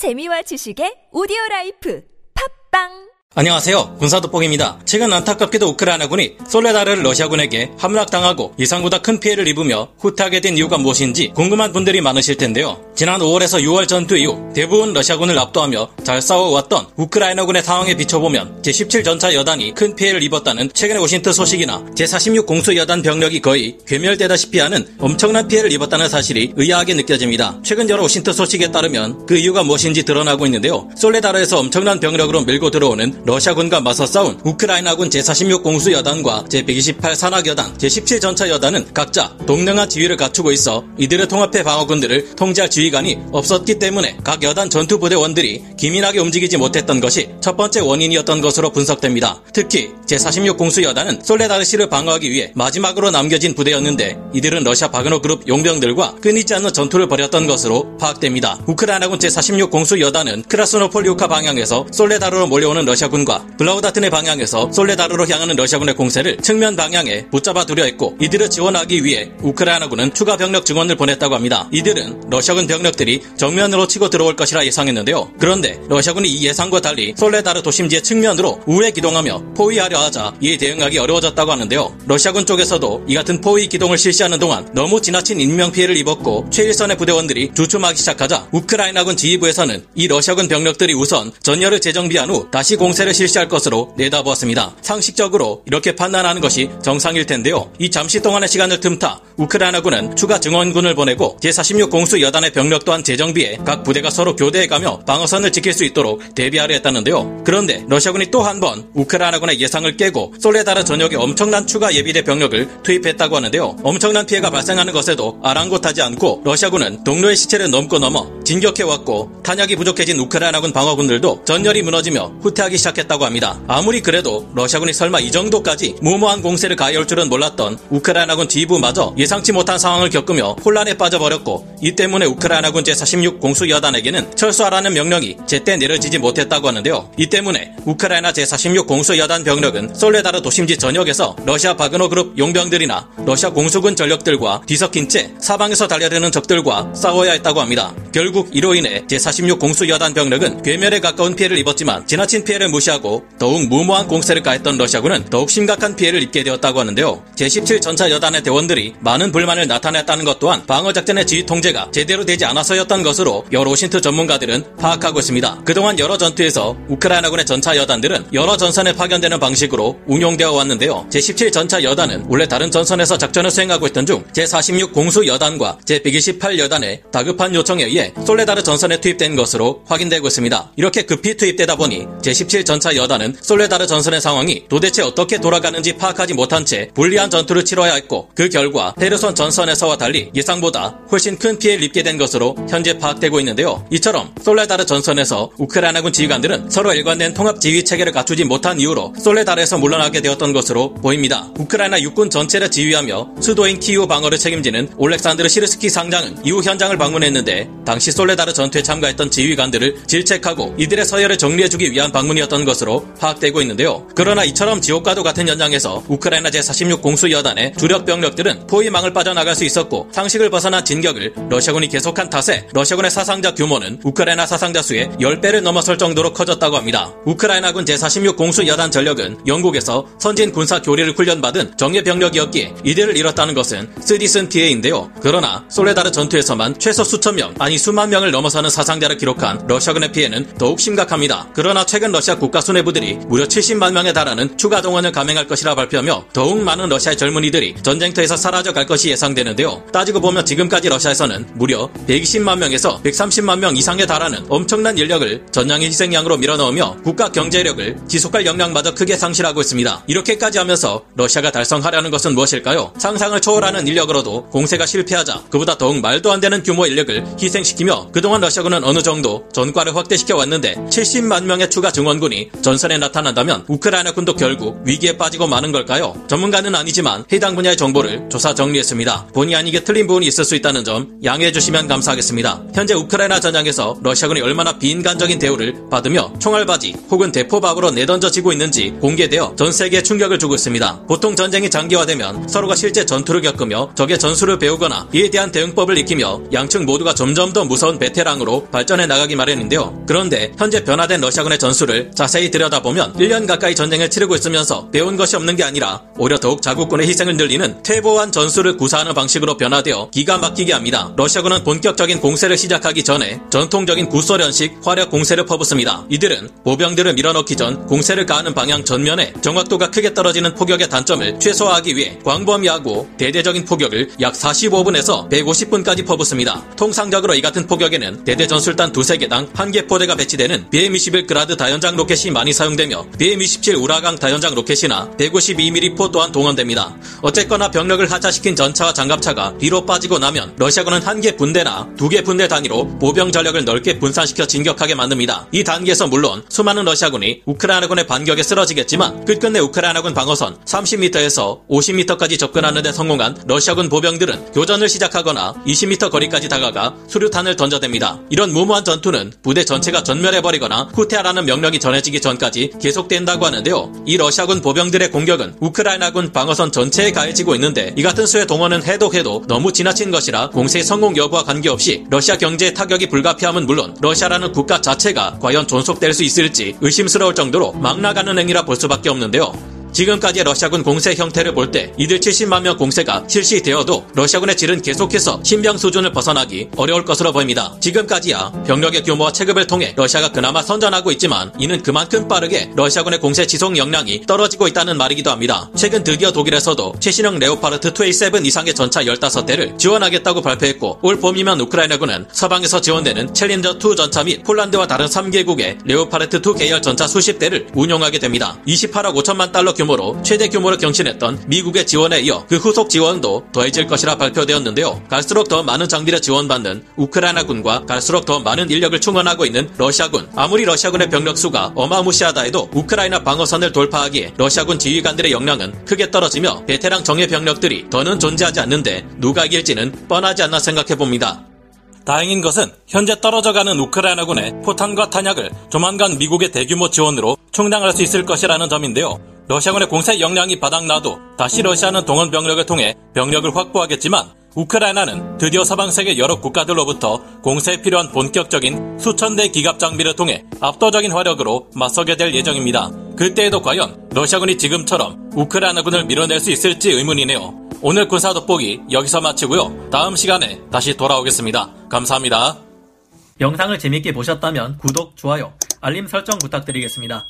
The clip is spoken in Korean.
재미와 지식의 오디오 라이프. 팟빵 안녕하세요. 군사도뽕입니다. 최근 안타깝게도 우크라이나군이 솔레다르를 러시아군에게 함락당하고 예상보다 큰 피해를 입으며 후퇴하게 된 이유가 무엇인지 궁금한 분들이 많으실 텐데요. 지난 5월에서 6월 전투 이후 대부분 러시아군을 압도하며 잘 싸워왔던 우크라이나군의 상황에 비춰보면 제17전차 여단이 큰 피해를 입었다는 최근의 OSINT 소식이나 제46 공수 여단 병력이 거의 괴멸되다시피 하는 엄청난 피해를 입었다는 사실이 의아하게 느껴집니다. 최근 여러 OSINT 소식에 따르면 그 이유가 무엇인지 드러나고 있는데요. 솔레다르에서 엄청난 병력으로 밀고 들어오는 러시아군과 맞서 싸운 우크라이나군 제46 공수 여단과 제128 산악 여단, 제17 전차 여단은 각자 동등한 지위를 갖추고 있어 이들의 통합해 방어군들을 통제할 지휘관이 없었기 때문에 각 여단 전투부대원들이 기민하게 움직이지 못했던 것이 첫 번째 원인이었던 것으로 분석됩니다. 특히 제46 공수 여단은 솔레다르시를 방어하기 위해 마지막으로 남겨진 부대였는데 이들은 러시아 바그너 그룹 용병들과 끊이지 않는 전투를 벌였던 것으로 파악됩니다. 우크라이나군 제46 공수 여단은 크라스노폴리우카 방향에서 솔레다르로 몰려오는 러시아 러시아군과 블라우다튼의 방향에서 솔레다르로 향하는 러시아군의 공세를 측면 방향에 붙잡아 두려 했고 이들을 지원하기 위해 우크라이나군은 추가 병력 증원을 보냈다고 합니다. 이들은 러시아군 병력들이 정면으로 치고 들어올 것이라 예상했는데요. 그런데 러시아군이 이 예상과 달리 솔레다르 도심지의 측면으로 우회 기동하며 포위하려 하자 이에 대응하기 어려워졌다고 하는데요. 러시아군 쪽에서도 이 같은 포위 기동을 실시하는 동안 너무 지나친 인명 피해를 입었고 최일선의 부대원들이 주춤하기 시작하자 우크라이나군 지휘부에서는 이 러시아군 병력들이 우선 전열을 재정비한 후 다시 공세 공세를 실시할 것으로 내다보았습니다. 상식적으로 이렇게 판단하는 것이 정상일 텐데요. 이 잠시 동안의 시간을 틈타 우크라이나군은 추가 증원군을 보내고 제46 공수 여단의 병력 또한 재정비해 각 부대가 서로 교대해가며 방어선을 지킬 수 있도록 대비하려 했다는데요. 그런데 러시아군이 또 한 번 우크라이나군의 예상을 깨고 솔레다르 전역에 엄청난 추가 예비대 병력을 투입했다고 하는데요. 엄청난 피해가 발생하는 것에도 아랑곳하지 않고 러시아군은 동료의 시체를 넘고 넘어 진격해왔고 탄약이 부족해진 우크라이나군 방어군들도 전열이 무너지며 후퇴하기 시작 했다고 합니다. 아무리 그래도 러시아군이 설마 이 정도까지 무모한 공세를 가해올 줄은 몰랐던 우크라이나군 지휘부마저 예상치 못한 상황을 겪으며 혼란에 빠져버렸고 이 때문에 우크라이나군 제46 공수 여단에게는 철수하라는 명령이 제때 내려지지 못했다고 하는데요. 이 때문에 우크라이나 제46 공수 여단 병력은 솔레다르 도심지 전역에서 러시아 바그노 그룹 용병들이나 러시아 공수군 전력들과 뒤섞인 채 사방에서 달려드는 적들과 싸워야 했다고 합니다. 결국 이로 인해 제46 공수 여단 병력은 괴멸에 가까운 피해를 입었지만 지나친 피해를 무시 하고 더욱 무모한 공세를 가했던 러시아군은 더욱 심각한 피해를 입게 되었다고 하는데요. 제17 전차 여단의 대원들이 많은 불만을 나타냈다는 것 또한 방어작전의 지휘 통제가 제대로 되지 않아서였던 것으로 여러 오신트 전문가들은 파악하고 있습니다. 그동안 여러 전투에서 우크라이나군의 전차 여단들은 여러 전선에 파견되는 방식으로 운용되어 왔는데요. 제17 전차 여단은 원래 다른 전선에서 작전을 수행하고 있던 중 제46 공수 여단과 제128 여단의 다급한 요청에 의해 솔레다르 전선에 투입된 것으로 확인되고 있습니다. 이렇게 급히 투입되다 보니 제17 전차 여단은 솔레다르 전선의 상황이 도대체 어떻게 돌아가는지 파악하지 못한 채 불리한 전투를 치러야 했고 그 결과 헤르손 전선에서와 달리 예상보다 훨씬 큰 피해를 입게 된 것으로 현재 파악되고 있는데요. 이처럼 솔레다르 전선에서 우크라이나군 지휘관들은 서로 일관된 통합 지휘 체계를 갖추지 못한 이유로 솔레다르에서 물러나게 되었던 것으로 보입니다. 우크라이나 육군 전체를 지휘하며 수도인 키우 방어를 책임지는 올렉산드르 시르스키 상장은 이후 현장을 방문했는데 당시 솔레다르 전투에 참가했던 지휘관들을 질책하고 이들의 서열을 정리해주기 위한 방문이었 있었던 것으로 파악되고 있는데요. 그러나 이처럼 지옥과도 같은 현장에서 우크라이나 제46 공수여단의 주력 병력들은 포위망을 빠져나갈 수 있었고 상식을 벗어난 진격을 러시아군이 계속한 탓에 러시아군의 사상자 규모는 우크라이나 사상자 수의 10배를 넘어설 정도로 커졌다고 합니다. 우크라이나군 제46 공수여단 전력은 영국에서 선진 군사 교리를 훈련받은 정예 병력이었기에 이들을 잃었다는 것은 쓰디쓴 피해인데요. 그러나 솔레다르 전투에서만 최소 수천 명, 아니 수만 명을 넘어서는 사상자를 기록한 러시아군의 피해는 더욱 심각합니다. 그러나 최근 러시아 국가 수뇌부들이 무려 70만 명에 달하는 추가 동원을 감행할 것이라 발표하며 더욱 많은 러시아의 젊은이들이 전쟁터에서 사라져 갈 것이 예상되는데요. 따지고 보면 지금까지 러시아에서는 무려 120만 명에서 130만 명 이상에 달하는 엄청난 인력을 전장의 희생양으로 밀어넣으며 국가 경제력을 지속할 역량마저 크게 상실하고 있습니다. 이렇게까지 하면서 러시아가 달성하려는 것은 무엇일까요? 상상을 초월하는 인력으로도 공세가 실패하자 그보다 더욱 말도 안 되는 규모 인력을 희생시키며 그동안 러시아군은 어느 정도 전과를 확대시켜 왔는데 70만 명의 추가 증원군 러시아 군이 전선에 나타난다면 우크라이나군도 결국 위기에 빠지고 마는 걸까요? 전문가는 아니지만 해당 분야의 정보를 조사 정리했습니다. 본의 아니게 틀린 부분이 있을 수 있다는 점 양해해 주시면 감사하겠습니다. 현재 우크라이나 전장에서 러시아군이 얼마나 비인간적인 대우를 받으며 총알바지 혹은 대포박으로 내던져지고 있는지 공개되어 전 세계에 충격을 주고 있습니다. 보통 전쟁이 장기화되면 서로가 실제 전투를 겪으며 적의 전술을 배우거나 이에 대한 대응법을 익히며 양측 모두가 점점 더 무서운 베테랑으로 발전해 나가기 마련인데요. 그런데 현재 변화된 러시아군의 전술을 자세히 들여다보면 1년 가까이 전쟁을 치르고 있으면서 배운 것이 없는 게 아니라 오히려 더욱 자국군의 희생을 늘리는 퇴보한 전술을 구사하는 방식으로 변화되어 기가 막히게 합니다. 러시아군은 본격적인 공세를 시작하기 전에 전통적인 구소련식 화력 공세를 퍼붓습니다. 이들은 보병들을 밀어넣기 전 공세를 가하는 방향 전면에 정확도가 크게 떨어지는 포격의 단점을 최소화하기 위해 광범위하고 대대적인 포격을 약 45분에서 150분까지 퍼붓습니다. 통상적으로 이 같은 포격에는 대대 전술단 두세 개당 한 개 포대가 배치되는 BM-21 그라드 다연장 로켓 이 많이 사용되며 BM-27 우라강 다연장 로켓이나 152mm 포 또한 동원됩니다. 어쨌거나 병력을 하차시킨 전차와 장갑차가 뒤로 빠지고 나면 러시아군은 한 개 분대나 두 개 분대 단위로 보병 전력을 넓게 분산시켜 진격하게 만듭니다. 이 단계에서 물론 수많은 러시아군이 우크라이나군의 반격에 쓰러지겠지만 끝끝내 우크라이나군 방어선 30m에서 50m까지 접근하는 데 성공한 러시아군 보병들은 교전을 시작하거나 20m 거리까지 다가가 수류탄을 던져댑니다. 이런 무모한 전투는 부대 전체가 전멸해버리거나 후퇴하라는 명령이 전해 지기 전까지 계속된다고 하는데요. 이 러시아군 보병들의 공격은 우크라이나군 방어선 전체에 가해지고 있는데 이 같은 수의 동원은 해도 해도 너무 지나친 것이라 공세의 성공 여부와 관계없이 러시아 경제의 타격이 불가피함은 물론 러시아라는 국가 자체가 과연 존속될 수 있을지 의심스러울 정도로 막 나가는 행위라 볼 수밖에 없는데요. 지금까지의 러시아군 공세 형태를 볼 때 이들 70만 명 공세가 실시되어도 러시아군의 질은 계속해서 신병 수준을 벗어나기 어려울 것으로 보입니다. 지금까지야 병력의 규모와 체급을 통해 러시아가 그나마 선전하고 있지만 이는 그만큼 빠르게 러시아군의 공세 지속 역량이 떨어지고 있다는 말이기도 합니다. 최근 드디어 독일에서도 최신형 레오파르트 2A7 이상의 전차 15대를 지원하겠다고 발표했고 올 봄이면 우크라이나군은 서방에서 지원되는 챌린저2 전차 및 폴란드와 다른 3개국의 레오파르트2 계열 전차 수십 대를 운용하게 됩니다. 28억 5천만 달러 규모로 최대 규모로 경신했던 미국의 지원에 이어 그 후속 지원도 더해질 것이라 발표되었는데요. 갈수록 더 많은 장비를 지원받는 우크라이나군과 갈수록 더 많은 인력을 충원하고 있는 러시아군. 아무리 러시아군의 병력 수가 어마무시하다 해도 우크라이나 방어선을 돌파하기에 러시아군 지휘관들의 역량은 크게 떨어지며 베테랑 정예 병력들이 더는 존재하지 않는데 누가 이길지는 뻔하지 않나 생각해 봅니다. 다행인 것은 현재 떨어져가는 우크라이나군의 포탄과 탄약을 조만간 미국의 대규모 지원으로 충당할 수 있을 것이라는 점인데요. 러시아군의 공세 역량이 바닥나도 다시 러시아는 동원 병력을 통해 병력을 확보하겠지만 우크라이나는 드디어 서방 세계 여러 국가들로부터 공세에 필요한 본격적인 수천 대 기갑 장비를 통해 압도적인 화력으로 맞서게 될 예정입니다. 그때에도 과연 러시아군이 지금처럼 우크라이나군을 밀어낼 수 있을지 의문이네요. 오늘 군사 돋보기 여기서 마치고요. 다음 시간에 다시 돌아오겠습니다. 감사합니다. 영상을 재밌게 보셨다면 구독, 좋아요, 알림 설정 부탁드리겠습니다.